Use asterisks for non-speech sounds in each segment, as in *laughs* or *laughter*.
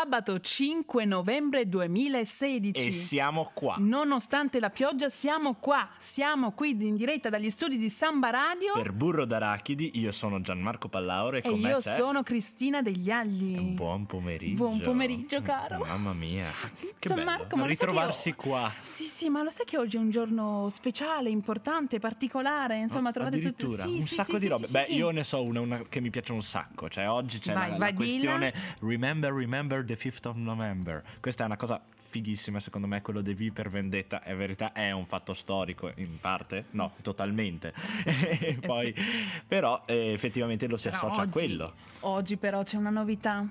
Sabato 5 novembre 2016. E siamo qua. Nonostante la pioggia siamo qua, siamo qui in diretta dagli studi di Samba Radio. Per Burro d'Arachidi io sono Gianmarco Pallaure e io sono Cristina degli Agli. Buon pomeriggio. Buon pomeriggio caro. *laughs* Mamma mia. Che Gianmarco, bello. ma ritrovarsi io... qua. Sì, sì, ma lo sai che oggi è un giorno speciale, importante, particolare, insomma, oh, trovate tutte sì, un sì, sacco sì, di robe. Beh, io ne so una, una, che mi piace un sacco, cioè oggi c'è vai, la, vai, la questione. Remember Remember the 5th of November. Questa è una cosa fighissima secondo me quello di V per Vendetta è verità è un fatto storico in parte no totalmente sì, *laughs* poi sì. però eh, effettivamente lo si però associa oggi, a quello oggi però c'è una novità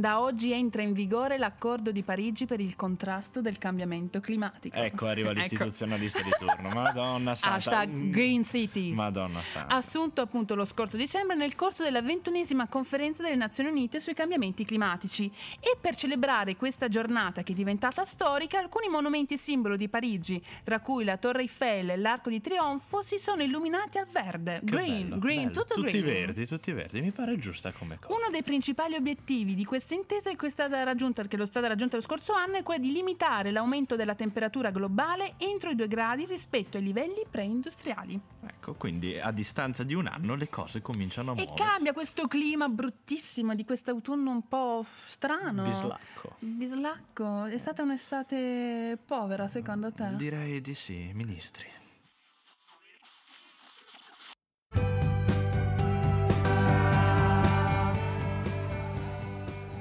da oggi entra in vigore l'accordo di Parigi per il contrasto del cambiamento climatico. Ecco, arriva *laughs* l'istituzionalista ecco. di turno. Madonna santa. Hashtag Green City. Madonna santa. Assunto appunto lo scorso dicembre nel corso della ventunesima conferenza delle Nazioni Unite sui cambiamenti climatici. E per celebrare questa giornata che è diventata storica, alcuni monumenti simbolo di Parigi, tra cui la Torre Eiffel e l'Arco di Trionfo, si sono illuminati al verde. Che green, bello, green, bello. tutto tutti green. verdi, tutti verdi. Mi pare giusta come cosa. Uno dei principali obiettivi di questa intesa che è stata raggiunta, che lo è stata raggiunta lo scorso anno è quello di limitare l'aumento della temperatura globale entro i due gradi rispetto ai livelli preindustriali. Ecco, quindi a distanza di un anno le cose cominciano a muoversi. E cambia questo clima bruttissimo di quest'autunno un po' strano. Bislacco. Bislacco. È stata un'estate povera secondo te? Direi di sì, ministri.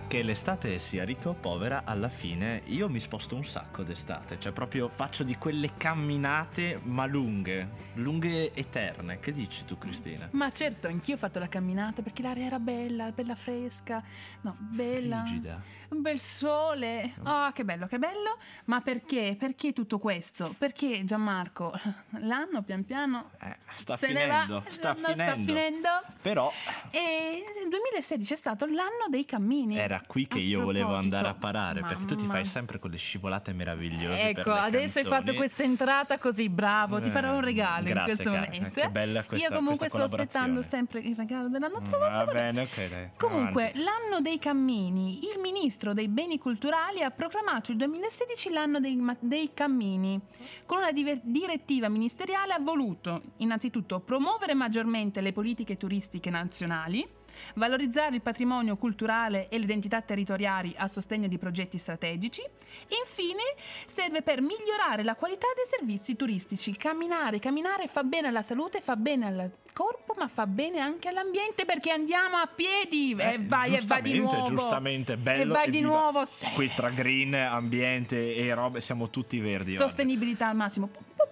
Che l'estate sia ricca o povera, alla fine io mi sposto un sacco d'estate, cioè proprio faccio di quelle camminate ma lunghe, lunghe eterne. Che dici tu, Cristina? Ma certo, anch'io ho fatto la camminata perché l'aria era bella, bella fresca, no, bella. Frigida. Un bel sole. Oh, che bello, che bello. Ma perché? Perché tutto questo? Perché Gianmarco, l'anno pian piano eh, sta finendo, sta, no, finendo. sta finendo. Però e il 2016 è stato l'anno dei cammini. Era qui che a io volevo andare a parare perché tu ti mamma. fai sempre quelle scivolate meravigliose. Ecco, adesso hai fatto questa entrata così, bravo, ti farò un regalo Grazie, in questo cara. momento. Che bella questa Io comunque questa sto aspettando sempre il regalo dell'anno prossimo. Va bene, ok, dai. Comunque, l'anno dei cammini. Il ministro dei beni culturali ha proclamato il 2016 l'anno dei, dei cammini. Con una diver- direttiva ministeriale ha voluto innanzitutto promuovere maggiormente le politiche turistiche nazionali, valorizzare il patrimonio culturale e le identità territoriali a sostegno di progetti strategici e infine serve per migliorare la qualità dei servizi turistici. Camminare, camminare fa bene alla salute, fa bene al corpo, ma fa bene anche all'ambiente perché andiamo a piedi Eh, e vai e vai di nuovo. Giustamente, bello. E vai di viva. nuovo. Sì. Qui tra green, ambiente e robe siamo tutti verdi. Sostenibilità oggi. al massimo.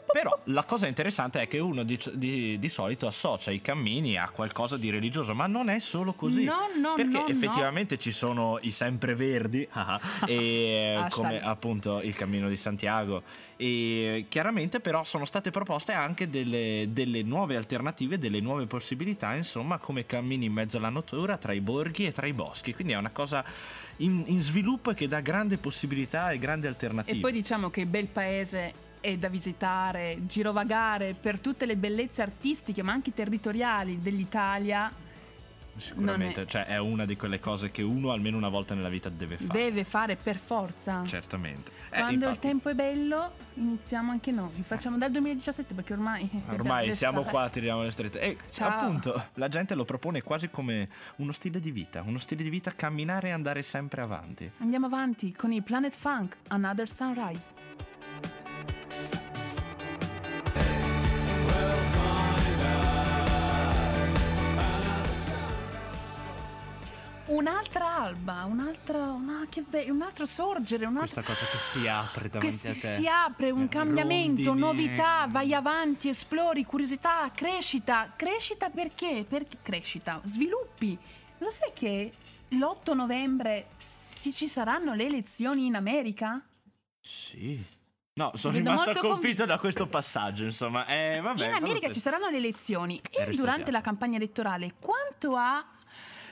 Però la cosa interessante è che uno di, di, di, solito associa i cammini a qualcosa di religioso, ma non è solo così. No, no, perché no, effettivamente no. ci sono i sempreverdi *laughs* e come appunto il cammino di Santiago. E chiaramente però sono state proposte anche delle, delle nuove alternative, delle nuove possibilità, insomma, come cammini in mezzo alla natura tra i borghi e tra i boschi. Quindi è una cosa in, in sviluppo e che dà grande possibilità e grandi alternative. E poi diciamo che bel paese è da visitare, girovagare per tutte le bellezze artistiche ma anche territoriali dell'Italia. Sicuramente, è... cioè è una di quelle cose che uno almeno una volta nella vita deve fare. Deve fare per forza. Certamente. Quando eh, infatti... il tempo è bello, iniziamo anche noi. Facciamo dal 2017 perché ormai. *laughs* Ormai siamo qua, tiriamo le strette. E Ciao. appunto, la gente lo propone quasi come uno stile di vita. Uno stile di vita camminare e andare sempre avanti. Andiamo avanti con il Planet Funk, Another Sunrise. Un'altra alba, un'altra, una, be- un altro sorgere, un altro... Questa cosa che si apre davanti che a te. si apre, un cambiamento, Rondini. novità, vai avanti, esplori, curiosità, crescita. Crescita perché? Perché crescita, sviluppi. Lo sai che l'8 novembre si ci saranno le elezioni in America? Sì. No, sono Vedo rimasto colpito da questo passaggio, insomma. Eh, vabbè, in America ci saranno le elezioni e durante la campagna elettorale quanto ha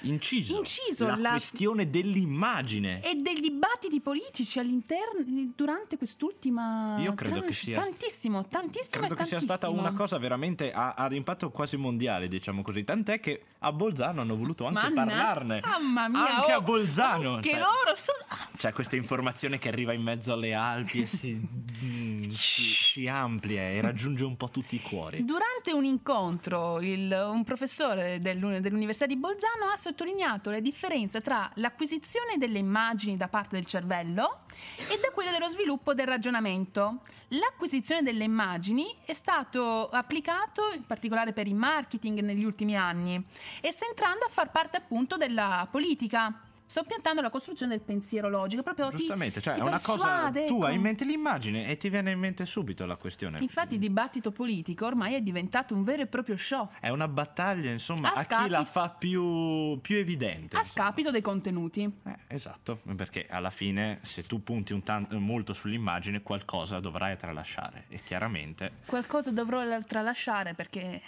inciso, inciso la, la, questione dell'immagine. E dei dibattiti politici all'interno durante quest'ultima io credo che sia tantissimo tantissimo credo che sia stata una cosa veramente ad impatto quasi mondiale diciamo così. Tant'è che a Bolzano hanno voluto anche Mannaggia, parlarne mamma mia, anche oh, a Bolzano oh, che cioè, loro sono c'è questa informazione che arriva in mezzo alle Alpi e si, mm, si, si, amplia e raggiunge un po' tutti i cuori. Durante un incontro, il, un professore dell'Università di Bolzano ha sottolineato la differenza tra l'acquisizione delle immagini da parte del cervello e da quella dello sviluppo del ragionamento. L'acquisizione delle immagini è stato applicato in particolare per il marketing negli ultimi anni e sta entrando a far parte appunto della politica soppiantando la costruzione del pensiero logico. Proprio Giustamente, ti, cioè ti è una cosa. ecco. Tu hai in mente l'immagine e ti viene in mente subito la questione. Infatti, il dibattito politico ormai è diventato un vero e proprio show. È una battaglia, insomma, a, a scapi... chi la fa più, più evidente. A insomma. scapito dei contenuti. Eh, esatto, perché alla fine, se tu punti tan- molto sull'immagine, qualcosa dovrai tralasciare. E chiaramente. Qualcosa dovrò tralasciare perché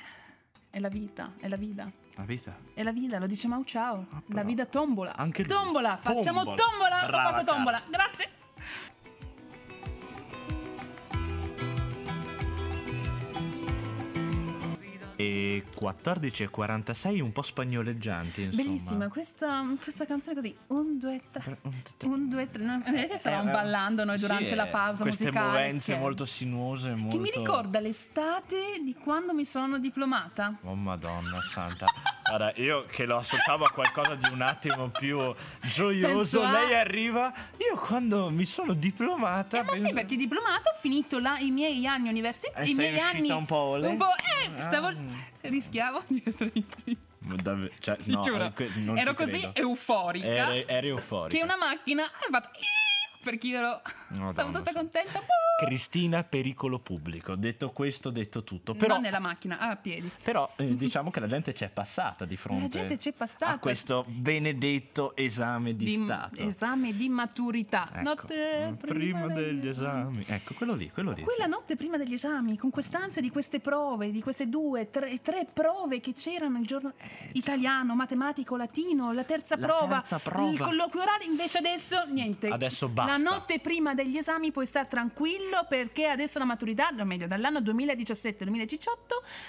è la vita, è la vita. La vita. È la vita, lo dice Mau Ciao. Ah, la vita tombola. Anche tombola, facciamo tombola. Brava, Ho fatto tombola. Grazie. E 14.46 un po' spagnoleggianti insomma. bellissima questa, questa canzone così un due tre. Un due tre. Non è che stavamo eh, ballando noi durante sì, la pausa queste musicale movenze che, molto sinuose molto... che mi ricorda l'estate di quando mi sono diplomata. Oh madonna santa *laughs* Guarda, io che lo associavo a qualcosa di un attimo più gioioso, Sensuale. lei arriva. Io quando mi sono diplomata. Eh, ma penso... sì, perché diplomata ho finito là, i miei anni universitari. Eh, I miei anni. un po'. Un po'. Eh, stavo. Ah. Rischiavo di essere intrisa. Davvero, cioè, no, giuro. Ero così credo. euforica. Eri, eri euforica. Che una macchina ha fatto perché io ero, Madonna, stavo tutta contenta. Cristina, pericolo pubblico. Detto questo, detto tutto. Però, non nella macchina, a piedi. Però eh, *laughs* diciamo che la gente c'è passata di fronte la gente c'è passata. a questo benedetto esame di, di Stato. Esame di maturità. Ecco, notte prima, prima degli esami. esami. Ecco, quello lì, quello lì. Quella sì. notte prima degli esami, con quest'ansia di queste prove, di queste due, tre, tre prove che c'erano il giorno eh, italiano, matematico, latino, la terza la prova, terza prova. il colloquio orale, invece adesso niente. Adesso basta. La notte prima degli esami puoi stare tranquillo perché adesso la maturità, o meglio, dall'anno 2017-2018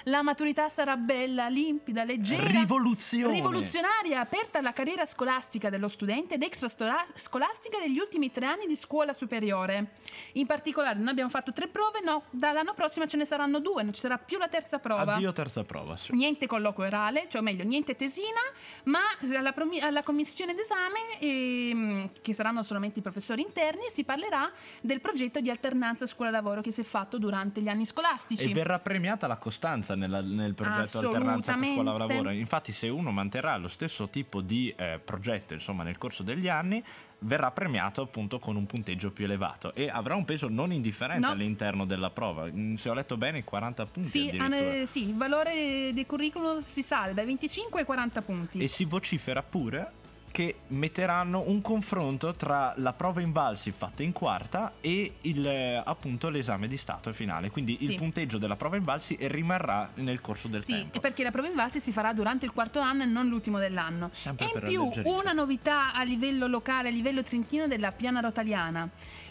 la maturità sarà bella, limpida, leggera, Rivoluzione. rivoluzionaria, aperta alla carriera scolastica dello studente ed extrascolastica degli ultimi tre anni di scuola superiore. In particolare, noi abbiamo fatto tre prove, no, dall'anno prossimo ce ne saranno due, non ci sarà più la terza prova. Addio terza prova, sì. Niente colloquio orale, cioè meglio, niente tesina, ma alla, promi- alla commissione d'esame, ehm, che saranno solamente i professori interni, si parlerà del progetto di alternanza scuola-lavoro che si è fatto durante gli anni scolastici. E verrà premiata la costanza nella, nel progetto alternanza scuola-lavoro. Infatti, se uno manterrà lo stesso tipo di eh, progetto insomma, nel corso degli anni, verrà premiato appunto con un punteggio più elevato e avrà un peso non indifferente no. all'interno della prova. Mm, se ho letto bene, 40 punti. Sì, ane, sì, il valore del curriculum si sale dai 25 ai 40 punti. E si vocifera pure che metteranno un confronto tra la prova invalsi fatta in quarta e il, eh, appunto l'esame di Stato finale. Quindi sì. il punteggio della prova invalsi rimarrà nel corso del sì, tempo. Sì, perché la prova invalsi si farà durante il quarto anno e non l'ultimo dell'anno. Sempre e in più alleggerire. una novità a livello locale, a livello trentino della piana rotaliana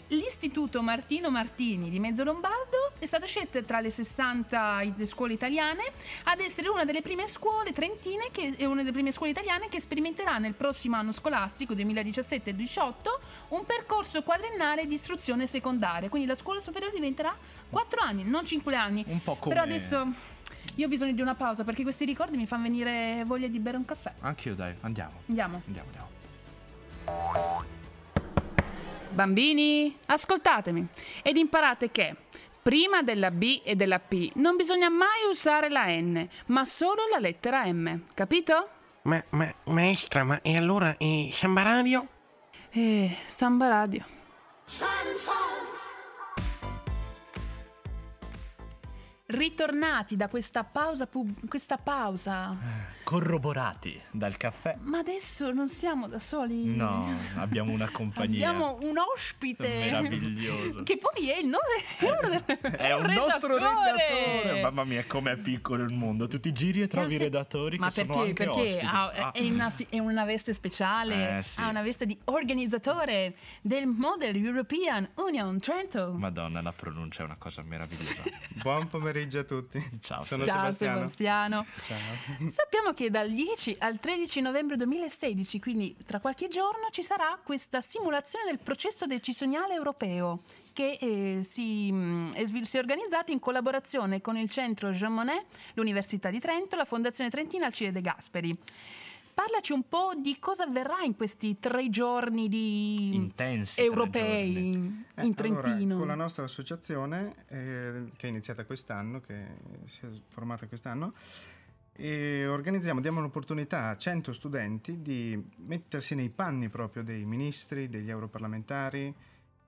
L'Istituto Martino Martini di Mezzo Lombardo è stata scelta tra le 60 scuole italiane ad essere una delle prime scuole trentine che è una delle prime scuole italiane che sperimenterà nel prossimo anno scolastico 2017-2018 un percorso quadriennale di istruzione secondaria. Quindi la scuola superiore diventerà 4 anni, non 5 anni. Un po' come Però adesso io ho bisogno di una pausa perché questi ricordi mi fanno venire voglia di bere un caffè. Anch'io dai, andiamo. Andiamo. Andiamo, andiamo. Bambini, ascoltatemi ed imparate che prima della B e della P non bisogna mai usare la N, ma solo la lettera M, capito? Ma, ma maestra, ma e allora eh, Samba Radio? Eh, Samba Radio. Ritornati da questa pausa, pub- questa pausa corroborati dal caffè. Ma adesso non siamo da soli. No, abbiamo una compagnia. abbiamo un ospite. Meraviglioso. Che poi è il nome. è un, *laughs* un nostro redattore. Mamma mia, com'è piccolo il mondo. Tu ti giri e sì, trovi sì. redattori Ma che perché, sono anche perché ha, ah. è, una, è, una, veste speciale. Eh, sì. Ha una veste di organizzatore del Model European Union Trento. Madonna, la pronuncia è una cosa meravigliosa. Buon pomeriggio a tutti. Ciao, Sono Ciao Sebastiano. Sebastiano. Ciao. Sappiamo che dal 10 al 13 novembre 2016, quindi tra qualche giorno, ci sarà questa simulazione del processo decisionale europeo che eh, si, mh, mm, si, è organizzata in collaborazione con il centro Jean Monnet, l'Università di Trento, la Fondazione Trentina e Alcide De Gasperi. Parlaci un po' di cosa avverrà in questi tre giorni di intensi europei in eh, Trentino. Allora, con la nostra associazione, eh, che è iniziata quest'anno, che si è formata quest'anno, e organizziamo, diamo l'opportunità a 100 studenti di mettersi nei panni proprio dei ministri, degli europarlamentari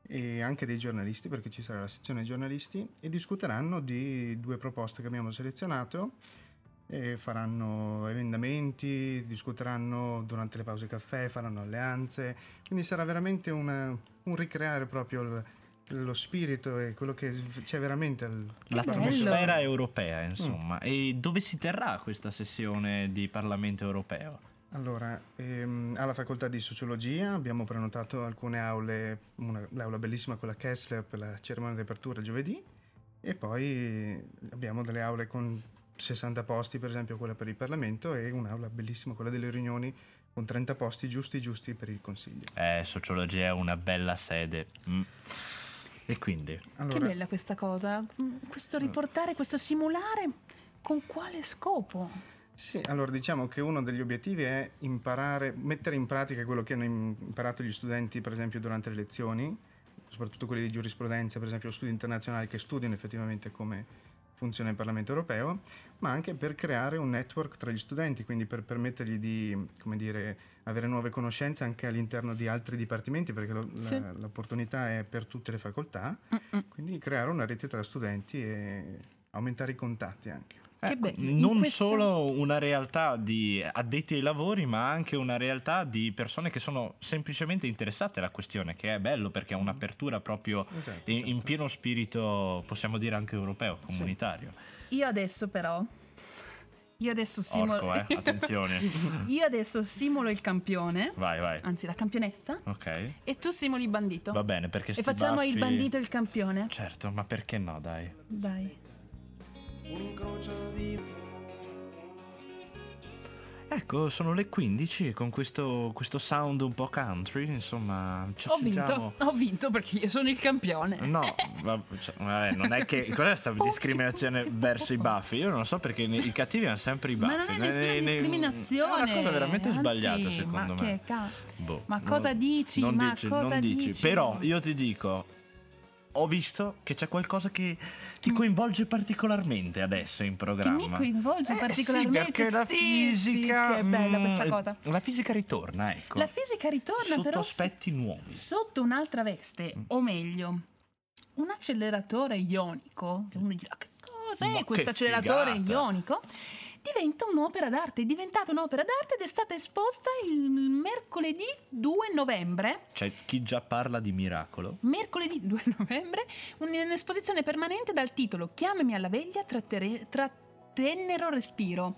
e anche dei giornalisti, perché ci sarà la sezione giornalisti, e discuteranno di due proposte che abbiamo selezionato faranno emendamenti, discuteranno durante le pause caffè, faranno alleanze, quindi sarà veramente una, un ricreare proprio il, lo spirito e quello che c'è veramente al, l'atmosfera bello. europea insomma mm. e dove si terrà questa sessione di Parlamento europeo? Allora, ehm, alla facoltà di sociologia abbiamo prenotato alcune aule, una, l'aula bellissima quella Kessler per la cerimonia di apertura giovedì e poi abbiamo delle aule con 60 posti, per esempio quella per il Parlamento, e un'aula bellissima, quella delle riunioni, con 30 posti giusti giusti per il Consiglio. Eh, sociologia è una bella sede. Mm. E quindi? Allora, che bella questa cosa, questo riportare, questo simulare, con quale scopo? Sì, allora diciamo che uno degli obiettivi è imparare, mettere in pratica quello che hanno imparato gli studenti, per esempio, durante le lezioni, soprattutto quelli di giurisprudenza, per esempio studi internazionali che studiano effettivamente come funziona il Parlamento europeo, ma anche per creare un network tra gli studenti, quindi per permettergli di dire, avere nuove conoscenze anche all'interno di altri dipartimenti, perché lo, sì. la, l'opportunità è per tutte le facoltà, Mm-mm. quindi creare una rete tra studenti e aumentare i contatti anche. Ecco, non questa... solo una realtà di addetti ai lavori, ma anche una realtà di persone che sono semplicemente interessate alla questione, che è bello perché è un'apertura proprio esatto, in, esatto. in, pieno spirito, possiamo dire anche europeo, comunitario. Sì. Io adesso però io adesso simulo. Orco, eh? Attenzione. *laughs* Io adesso simulo il campione. Vai, vai. Anzi, la campionessa. Ok. E tu simuli il bandito. Va bene, perché E facciamo baffi... il bandito e il campione. Certo, ma perché no, dai. Dai un incrocio di Ecco, sono le 15 con questo, questo, sound un po' country, insomma, ci ho vinto, ho vinto perché io sono il campione. No, cioè, vabbè, non è che *laughs* cos'è questa discriminazione verso i baffi? Io non so perché i cattivi hanno sempre i baffi. Ma non è nessuna ne, discriminazione. È una cosa veramente Anzi, sbagliata secondo ma me. Ca- boh, ma cosa dici? Non ma dici, cosa non dici? dici? Però io ti dico ho visto che c'è qualcosa che ti coinvolge particolarmente adesso in programma. Che mi coinvolge eh, particolarmente? Sì, perché la fisica... Sì, che bella questa mm, cosa. La fisica ritorna, ecco. La fisica ritorna sotto però... aspetti nuovi. Sotto un'altra veste, mm. o meglio, un acceleratore ionico, che uno dirà che cos'è questo acceleratore figata. ionico? Diventa un'opera d'arte, è diventata un'opera d'arte ed è stata esposta il mercoledì 2 novembre. C'è chi già parla di miracolo. Mercoledì 2 *laughs* novembre, un'esposizione permanente dal titolo Chiamami alla veglia, trattere, trattere tennero respiro.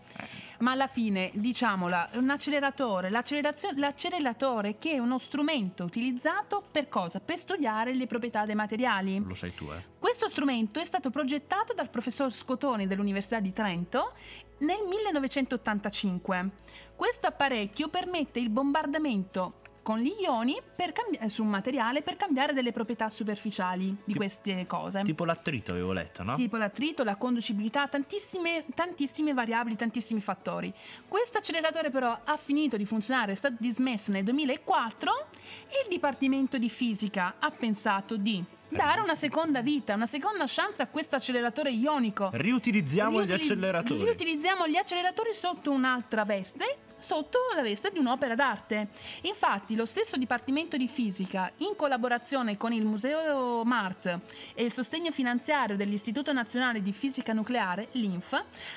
Ma alla fine, diciamola, un acceleratore, l'acceleratore che è uno strumento utilizzato per cosa? Per studiare le proprietà dei materiali. Lo sai tu, eh? Questo strumento è stato progettato dal professor Scotoni dell'Università di Trento nel 1985. Questo apparecchio permette il bombardamento con gli ioni cambi- eh, su un materiale per cambiare delle proprietà superficiali di queste cose. Tipo l'attrito avevo letto, no? Tipo l'attrito, la conducibilità, tantissime, tantissime variabili, tantissimi fattori. Questo acceleratore però ha finito di funzionare, è stato dismesso nel 2004 e il Dipartimento di Fisica ha pensato di dare una seconda vita, una seconda chance a questo acceleratore ionico. Riutilizziamo Riutiliz- gli acceleratori. Riutilizziamo gli acceleratori sotto un'altra veste sotto la veste di un'opera d'arte. Infatti lo stesso Dipartimento di Fisica, in collaborazione con il Museo MART e il sostegno finanziario dell'Istituto Nazionale di Fisica Nucleare, l'INF,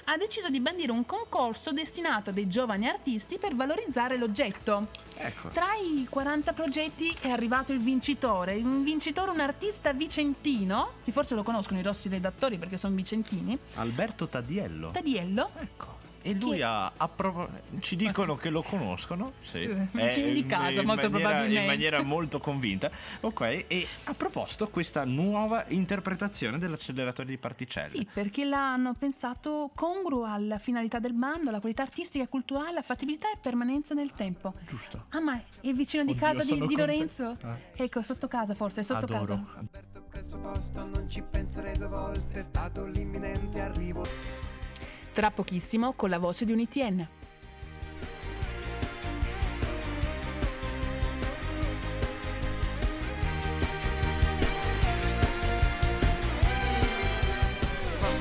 ha deciso di bandire un concorso destinato a dei giovani artisti per valorizzare l'oggetto. Ecco. Tra i 40 progetti è arrivato il vincitore, un vincitore, un artista vicentino, che forse lo conoscono i rossi redattori perché sono vicentini. Alberto Tadiello. Tadiello. Ecco. E lui ha, ha prov- ci dicono che lo conoscono, sì. vicini di casa in, molto in maniera, probabilmente. In maniera molto convinta, ok, e ha proposto questa nuova interpretazione dell'acceleratore di particelle. Sì, perché l'hanno pensato congruo alla finalità del bando, alla qualità artistica e culturale, la fattibilità e permanenza nel tempo. Giusto. Ah, ma è il vicino di Oddio, casa di, di Lorenzo? Eh. Ecco, sotto casa forse, è sotto Adoro. casa. questo posto non ci penserei due volte, dato l'imminente arrivo. Tra pochissimo con la voce di un ITN.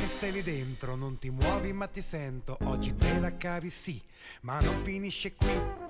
Sei lì dentro, non ti muovi ma ti sento, oggi te la cavi sì, ma non finisce qui.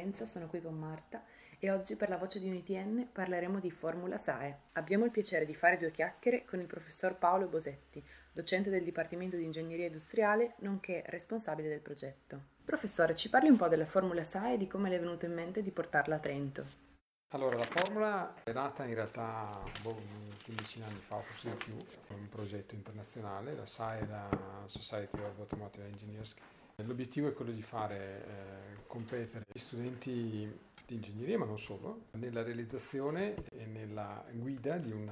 Lorenza, sono qui con Marta e oggi per la voce di UNITN parleremo di Formula SAE. Abbiamo il piacere di fare due chiacchiere con il professor Paolo Bosetti, docente del Dipartimento di Ingegneria Industriale, nonché responsabile del progetto. Professore, ci parli un po' della Formula SAE e di come le è venuto in mente di portarla a Trento? Allora, la formula è nata in realtà boh, 15 anni fa, forse di più, è un progetto internazionale, la SAE, la Society of Automotive Engineers. L'obiettivo è quello di fare eh, competere gli studenti di ingegneria, ma non solo, nella realizzazione e nella guida di un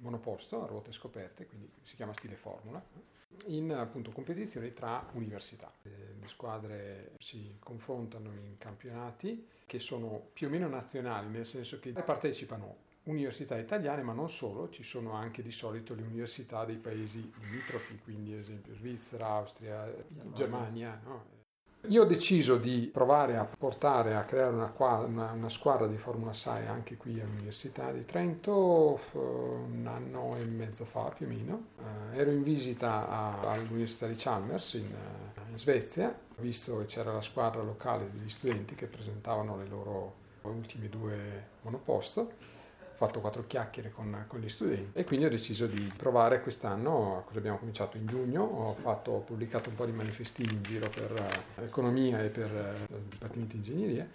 monoposto a ruote scoperte, quindi si chiama stile formula, in appunto competizioni tra università. Eh, Le squadre si confrontano in campionati che sono più o meno nazionali, nel senso che partecipano università italiane, ma non solo, ci sono anche di solito le università dei paesi limitrofi, quindi ad esempio Svizzera, Austria, Germania. no? Io ho deciso di provare a portare a creare una, una- una squadra di Formula SAE anche qui all'Università di Trento un anno e mezzo fa più o meno. Eh, ero in visita a- all'Università di Chalmers in, eh, in Svezia, visto che c'era la squadra locale degli studenti che presentavano le loro ultimi due monoposto ho fatto quattro chiacchiere con, con gli studenti e quindi ho deciso di provare quest'anno, cosa abbiamo cominciato in giugno, ho, fatto- ho pubblicato un po' di manifestini in giro per eh, economia e per eh, il Dipartimento di Ingegneria.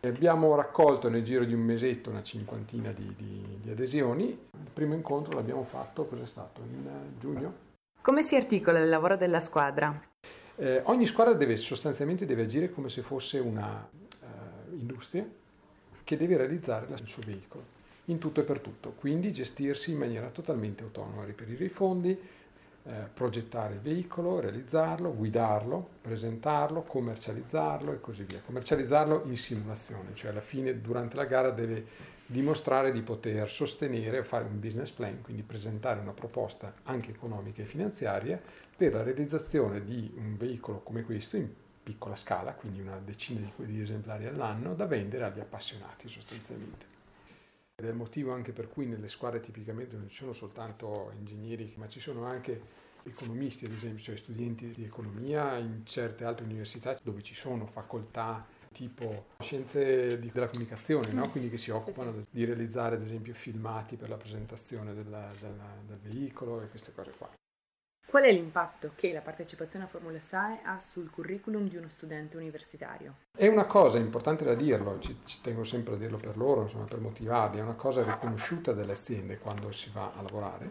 E Abbiamo raccolto nel giro di un mesetto una cinquantina di, di- di adesioni. Il primo incontro l'abbiamo fatto, cos'è stato? In eh, giugno? Come si articola il lavoro della squadra? Eh, ogni squadra deve sostanzialmente deve agire come se fosse una eh, industria che deve realizzare la- il suo veicolo in tutto e per tutto, quindi gestirsi in maniera totalmente autonoma, reperire i fondi, eh, progettare il veicolo, realizzarlo, guidarlo, presentarlo, commercializzarlo e così via. Commercializzarlo in simulazione, cioè alla fine durante la gara deve dimostrare di poter sostenere, fare un business plan, quindi presentare una proposta anche economica e finanziaria per la realizzazione di un veicolo come questo in piccola scala, quindi una decina di esemplari all'anno, da vendere agli appassionati sostanzialmente. Ed è il motivo anche per cui nelle squadre tipicamente non ci sono soltanto ingegneri, ma ci sono anche economisti, ad esempio, cioè studenti di economia in certe altre università dove ci sono facoltà tipo scienze di- della comunicazione, no? quindi che si occupano di realizzare ad esempio filmati per la presentazione della- della- del veicolo e queste cose qua. Qual è l'impatto che la partecipazione a Formula SAE ha sul curriculum di uno studente universitario? È una cosa importante da dirlo, ci, ci tengo sempre a dirlo per loro, insomma, per motivarli, è una cosa riconosciuta dalle aziende quando si va a lavorare.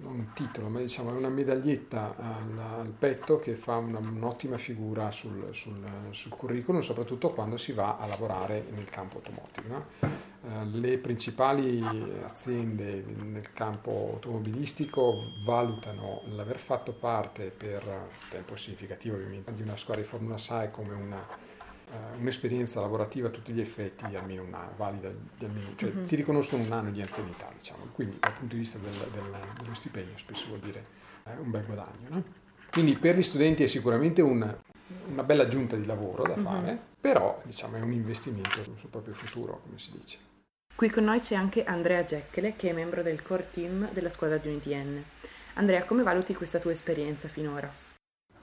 Non un titolo, ma diciamo è una medaglietta al, al petto che fa una- un'ottima figura sul, sul- sul curriculum, soprattutto quando si va a lavorare nel campo automotive. no? Eh, le principali aziende nel campo automobilistico valutano l'aver fatto parte per tempo significativo ovviamente di una squadra di Formula SAE come una, uh, un'esperienza lavorativa a tutti gli effetti di almeno un anno, valida di almeno, cioè mm-hmm. ti riconoscono un anno di anzianità, diciamo, quindi dal punto di vista del, del, dello stipendio spesso vuol dire eh, un bel guadagno. No? Quindi per gli studenti è sicuramente un, una bella aggiunta di lavoro da fare, mm-hmm. però diciamo, è un investimento sul, sul proprio futuro, come si dice. Qui con noi c'è anche Andrea Geccele, che è membro del core team della squadra di UnityN. Andrea, come valuti questa tua esperienza finora?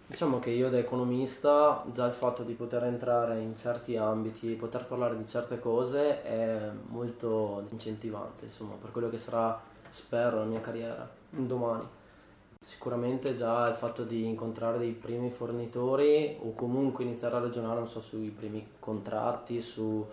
Diciamo che io da economista già il fatto di poter entrare in certi ambiti, poter parlare di certe cose è molto incentivante, insomma, per quello che sarà, spero, la mia carriera domani. Sicuramente già il fatto di incontrare dei primi fornitori o comunque iniziare a ragionare, so, sui primi contratti, su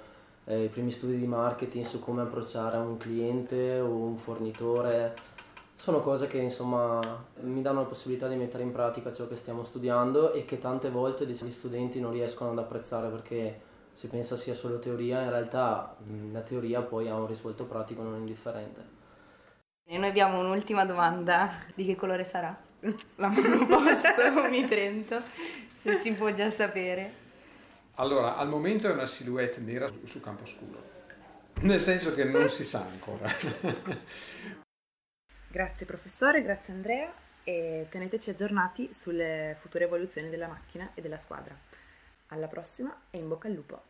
eh, i primi studi di marketing su come approcciare un cliente o un fornitore. Sono cose che insomma mi danno la possibilità di mettere in pratica ciò che stiamo studiando e che tante volte gli studenti non riescono ad apprezzare perché si pensa sia solo teoria, in realtà la teoria poi ha un risvolto pratico non indifferente. E noi abbiamo un'ultima domanda, di che colore sarà? *laughs* La monoposto Unitrento, se si può già sapere. Allora, al momento è una silhouette nera su campo scuro, nel senso che non si sa ancora. *laughs* grazie professore, grazie Andrea e teneteci aggiornati sulle future evoluzioni della macchina e della squadra. Alla prossima e in bocca al lupo.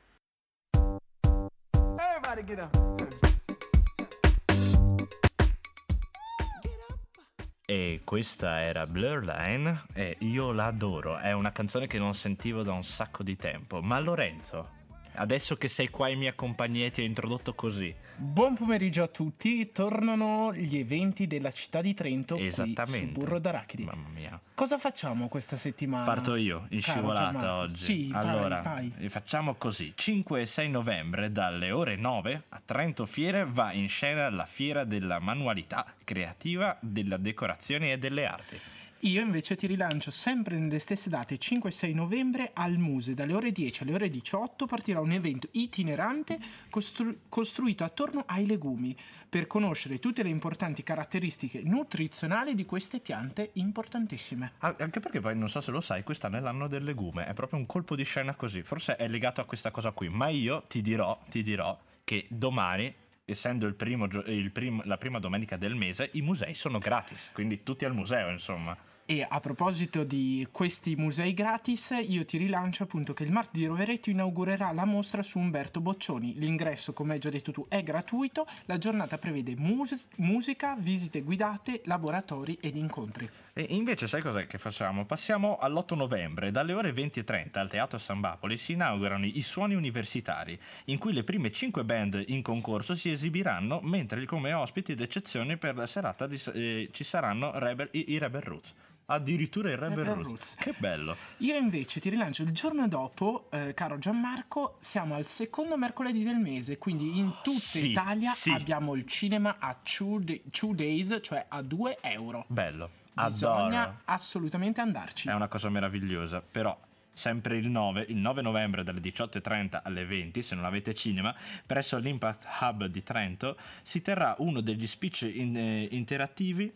E questa era Blurline e io l'adoro, è una canzone che non sentivo da un sacco di tempo. Ma Lorenzo, adesso che sei qua in mia compagnia e ti ho introdotto così. Buon pomeriggio a tutti, tornano gli eventi della città di Trento Esattamente. Burro d'Arachidi. Mamma mia. Cosa facciamo questa settimana? Parto io, in scivolata oggi. Sì, allora, vai, vai. facciamo così. 5 e 6 novembre dalle ore 9 a Trento Fiere va in scena la fiera della manualità creativa, della decorazione e delle arti. Io invece ti rilancio sempre nelle stesse date, 5 e 6 novembre, al Muse. Dalle ore 10 alle ore 18 partirà un evento itinerante costru- costruito attorno ai legumi per conoscere tutte le importanti caratteristiche nutrizionali di queste piante importantissime. Anche perché poi, non so se lo sai, quest'anno è l'anno del legume, è proprio un colpo di scena così. Forse è legato a questa cosa qui, ma io ti dirò, ti dirò che domani essendo il primo, il prim, la prima domenica del mese, i musei sono gratis, quindi tutti al museo, insomma. E a proposito di questi musei gratis, io ti rilancio appunto che il martedì Rovereto inaugurerà la mostra su Umberto Boccioni. L'ingresso, come hai già detto tu, è gratuito. La giornata prevede mus- musica, visite guidate, laboratori ed incontri. E invece sai cos'è che facciamo? Passiamo all'8 novembre, dalle ore 20.30 al Teatro San Bapoli si inaugurano i suoni universitari, in cui le prime 5 band in concorso si esibiranno, mentre come ospiti d'eccezione per la serata di, eh, ci saranno Rebel, i, i Rebel Roots. Addirittura il Rebel, Rebel Roots. Roots. Che bello. Io invece ti rilancio il giorno dopo, eh, caro Gianmarco, siamo al secondo mercoledì del mese, quindi in tutta sì, Italia sì. abbiamo il cinema a two, day, two days, cioè a 2 euro. Bello. Bisogna Adoro. assolutamente andarci. È una cosa meravigliosa, però sempre il 9, il 9 novembre dalle 18.30 alle 20, se non avete cinema, presso l'Impact Hub di Trento si terrà uno degli speech in, eh, interattivi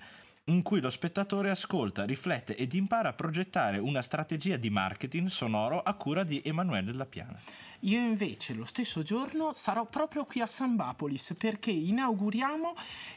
in cui lo spettatore ascolta, riflette ed impara a progettare una strategia di marketing sonoro a cura di Emanuele Lapiana. Io invece lo stesso giorno sarò proprio qui a Sambapolis perché inauguriamo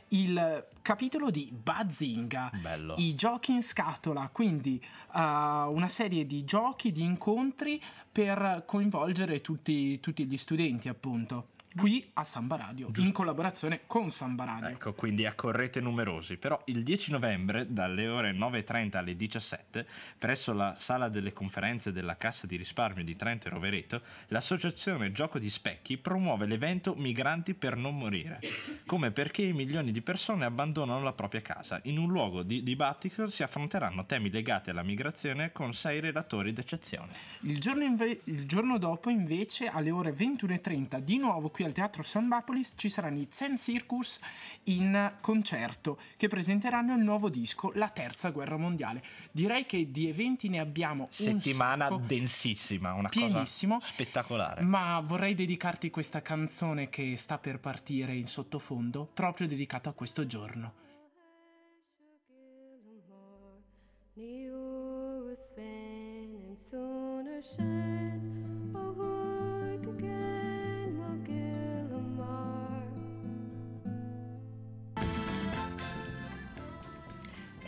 il capitolo di Bazinga, Bello. i giochi in scatola, quindi uh, una serie di giochi, di incontri per coinvolgere tutti, tutti gli studenti appunto qui a Samba Radio, Giusto. in collaborazione con Samba Radio. Ecco, quindi accorrete numerosi. Però il 10 novembre, dalle ore 9.30 alle 17, presso la sala delle conferenze della Cassa di risparmio di Trento e Rovereto, l'associazione Gioco di Specchi promuove l'evento Migranti per non morire, come perché milioni di persone abbandonano la propria casa. In un luogo di dibattito si affronteranno temi legati alla migrazione con sei relatori d'eccezione. Il giorno, inve- il giorno dopo, invece, alle ore 21.30, di nuovo qui qui al Teatro San Bapolis ci saranno i Zen Circus in concerto che presenteranno il nuovo disco La Terza Guerra Mondiale. Direi che di eventi ne abbiamo settimana un sacco, densissima, una pienissimo, cosa spettacolare. Ma vorrei dedicarti questa canzone che sta per partire in sottofondo, proprio dedicata a questo giorno.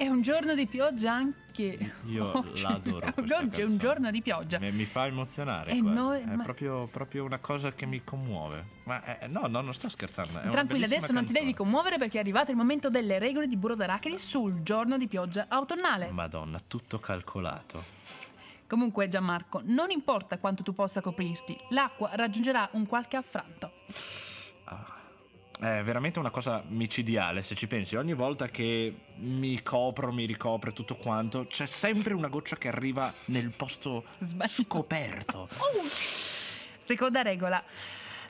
È un giorno di pioggia anche. Io *laughs* oggi. l'adoro. Oggi è un giorno di pioggia. Mi, mi fa emozionare. E noi, è ma... proprio, proprio, una cosa che mi commuove. Ma è, no, no, non sto scherzando. Tranquilla, adesso canzone. non ti devi commuovere perché è arrivato il momento delle regole di Burro d'Arachidi sul giorno di pioggia autunnale. Madonna, tutto calcolato. Comunque, Gianmarco, non importa quanto tu possa coprirti, l'acqua raggiungerà un qualche affranto. È veramente una cosa micidiale se ci pensi. Ogni volta che mi copro, mi ricopre tutto quanto, c'è sempre una goccia che arriva nel posto Sbaglio. scoperto. *laughs* Oh. Seconda regola.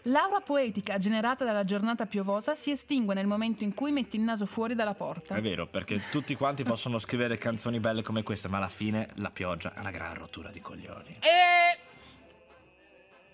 L'aura poetica generata dalla giornata piovosa si estingue nel momento in cui metti il naso fuori dalla porta. È vero, perché tutti quanti possono scrivere canzoni belle come queste, ma alla fine la pioggia è una gran rottura di coglioni. E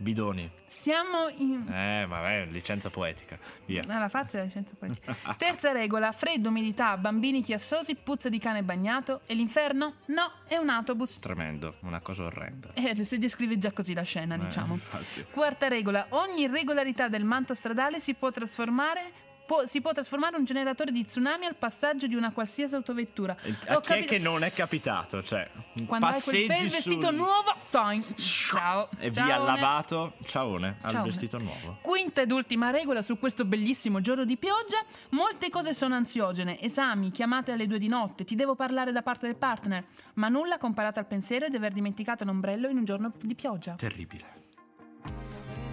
Bidoni. Siamo in. Eh, vabbè, licenza poetica. Via. Alla faccia la licenza poetica. Terza regola: freddo, umidità, bambini chiassosi, puzza di cane bagnato. E l'inferno? No, è un autobus. Tremendo, una cosa orrenda. Eh, si descrive già così la scena, eh, diciamo. Infatti. Quarta regola: ogni irregolarità del manto stradale si può trasformare Può, si può trasformare un generatore di tsunami al passaggio di una qualsiasi autovettura. A Ho chi capi- è che non è capitato? Cioè, quando hai quel bel vestito sul... nuovo, time. ciao. E via lavato, ciaone, al ciaone. vestito nuovo. Quinta ed ultima regola su questo bellissimo giorno di pioggia: molte cose sono ansiogene, esami, chiamate alle due di notte, ti devo parlare da parte del partner, ma nulla comparato al pensiero di aver dimenticato l'ombrello in un giorno di pioggia. Terribile.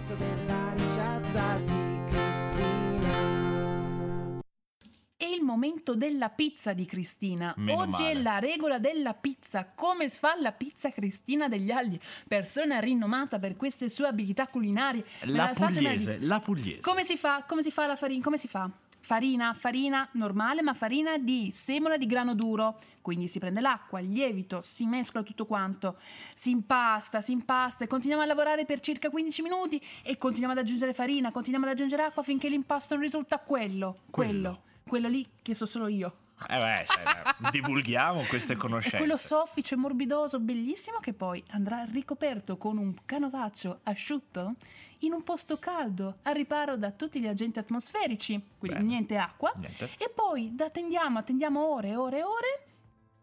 Della ricetta è il momento della pizza di Cristina. Meno Oggi male. è la regola della pizza. Come fa la pizza Cristina degli Agli? Persona rinomata per queste sue abilità culinarie. La pugliese, la pugliese. Come si fa? Come si fa la farina? Come si fa? Farina, farina normale, ma farina di semola di grano duro. Quindi si prende l'acqua, il lievito, si mescola tutto quanto, si impasta, si impasta e continuiamo a lavorare per circa 15 minuti e continuiamo ad aggiungere farina, continuiamo ad aggiungere acqua finché l'impasto non risulta quello, quello. quello quello lì che so solo io. Eh beh, sai, *laughs* divulghiamo queste conoscenze. Quello soffice, morbidoso, bellissimo che poi andrà ricoperto con un canovaccio asciutto in un posto caldo, al riparo da tutti gli agenti atmosferici, quindi Bene. niente acqua. Niente. E poi attendiamo, attendiamo ore e ore e ore.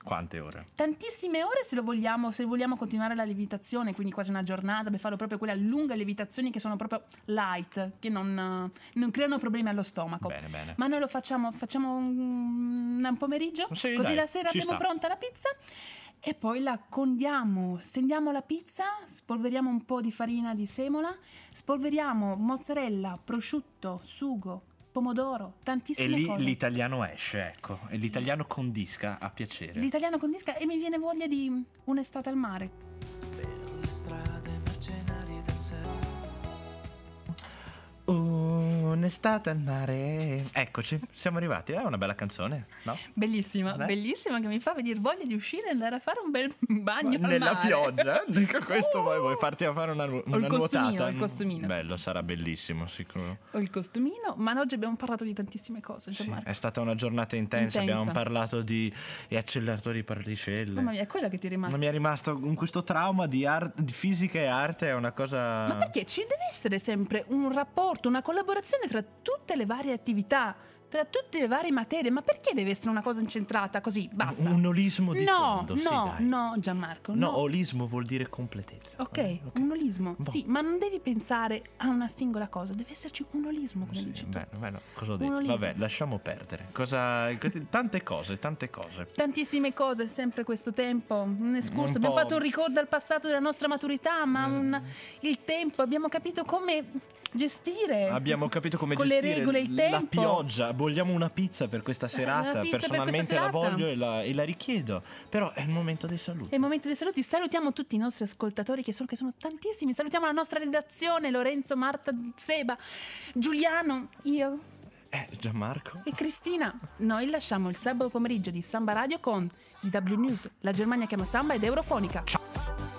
Quante ore? Tantissime ore se lo vogliamo, se vogliamo continuare la lievitazione, quindi quasi una giornata per farlo proprio quelle lunghe lievitazioni che sono proprio light, che non, non creano problemi allo stomaco. Bene, bene. Ma noi lo facciamo, facciamo un, un pomeriggio, Sì, così dai, la sera abbiamo sta. pronta la pizza e poi la condiamo, stendiamo la pizza, spolveriamo un po' di farina di semola, spolveriamo mozzarella, prosciutto, sugo, pomodoro, E tantissime lì cose. l'italiano esce, ecco. E l'italiano condisca a piacere. L'italiano con disca e mi viene voglia di un'estate al mare. le strade Un'estate al mare. Eccoci, siamo arrivati. È una bella canzone, no? Bellissima, Vabbè. bellissima che mi fa venire voglia di uscire e andare a fare un bel bagno al Nella mare. pioggia? *laughs* Dico questo vuoi, vuoi farti a fare una, il una costumino, nuotata? il costumino. Bello, sarà bellissimo, sicuro. Ho il costumino, ma oggi abbiamo parlato di tantissime cose. Sì, è stata una giornata intensa, Intensa. abbiamo parlato di acceleratori particelle. Mamma mia, è quella che ti è rimasta. Ma mi è rimasto con questo trauma di, ar- di fisica e arte, è una cosa... Ma perché ci deve essere sempre un rapporto, una collaborazione tra tutte le varie attività, tra tutte le varie materie? Ma perché deve essere una cosa incentrata così? Basta. Un olismo di no, fondo, sì, no, dai. no, Gianmarco. No, No, olismo vuol dire completezza. Ok, un olismo. Boh. Sì, ma non devi pensare a una singola cosa, deve esserci un olismo, come Sì, dici beh, beh, no, cosa ho detto? olismo. Vabbè, lasciamo perdere. Cosa... Tante cose, tante cose. Tantissime cose, sempre questo tempo, un escurso. Un abbiamo fatto un ricordo al passato della nostra maturità, ma un- il tempo, abbiamo capito come gestire. Abbiamo capito come con le gestire regole il la tempo. pioggia. Vogliamo una pizza per questa serata. una pizza per Personalmente questa la serata. voglio e la, e la richiedo. Però è il momento dei saluti. È il momento dei saluti. Salutiamo tutti i nostri ascoltatori che sono, che sono tantissimi. Salutiamo la nostra redazione, Lorenzo, Marta, Seba, Giuliano, io Eh, Gianmarco. e Cristina. Noi lasciamo il sabato pomeriggio di Samba Radio con DW News, la Germania chiama Samba ed Eurofonica. Ciao.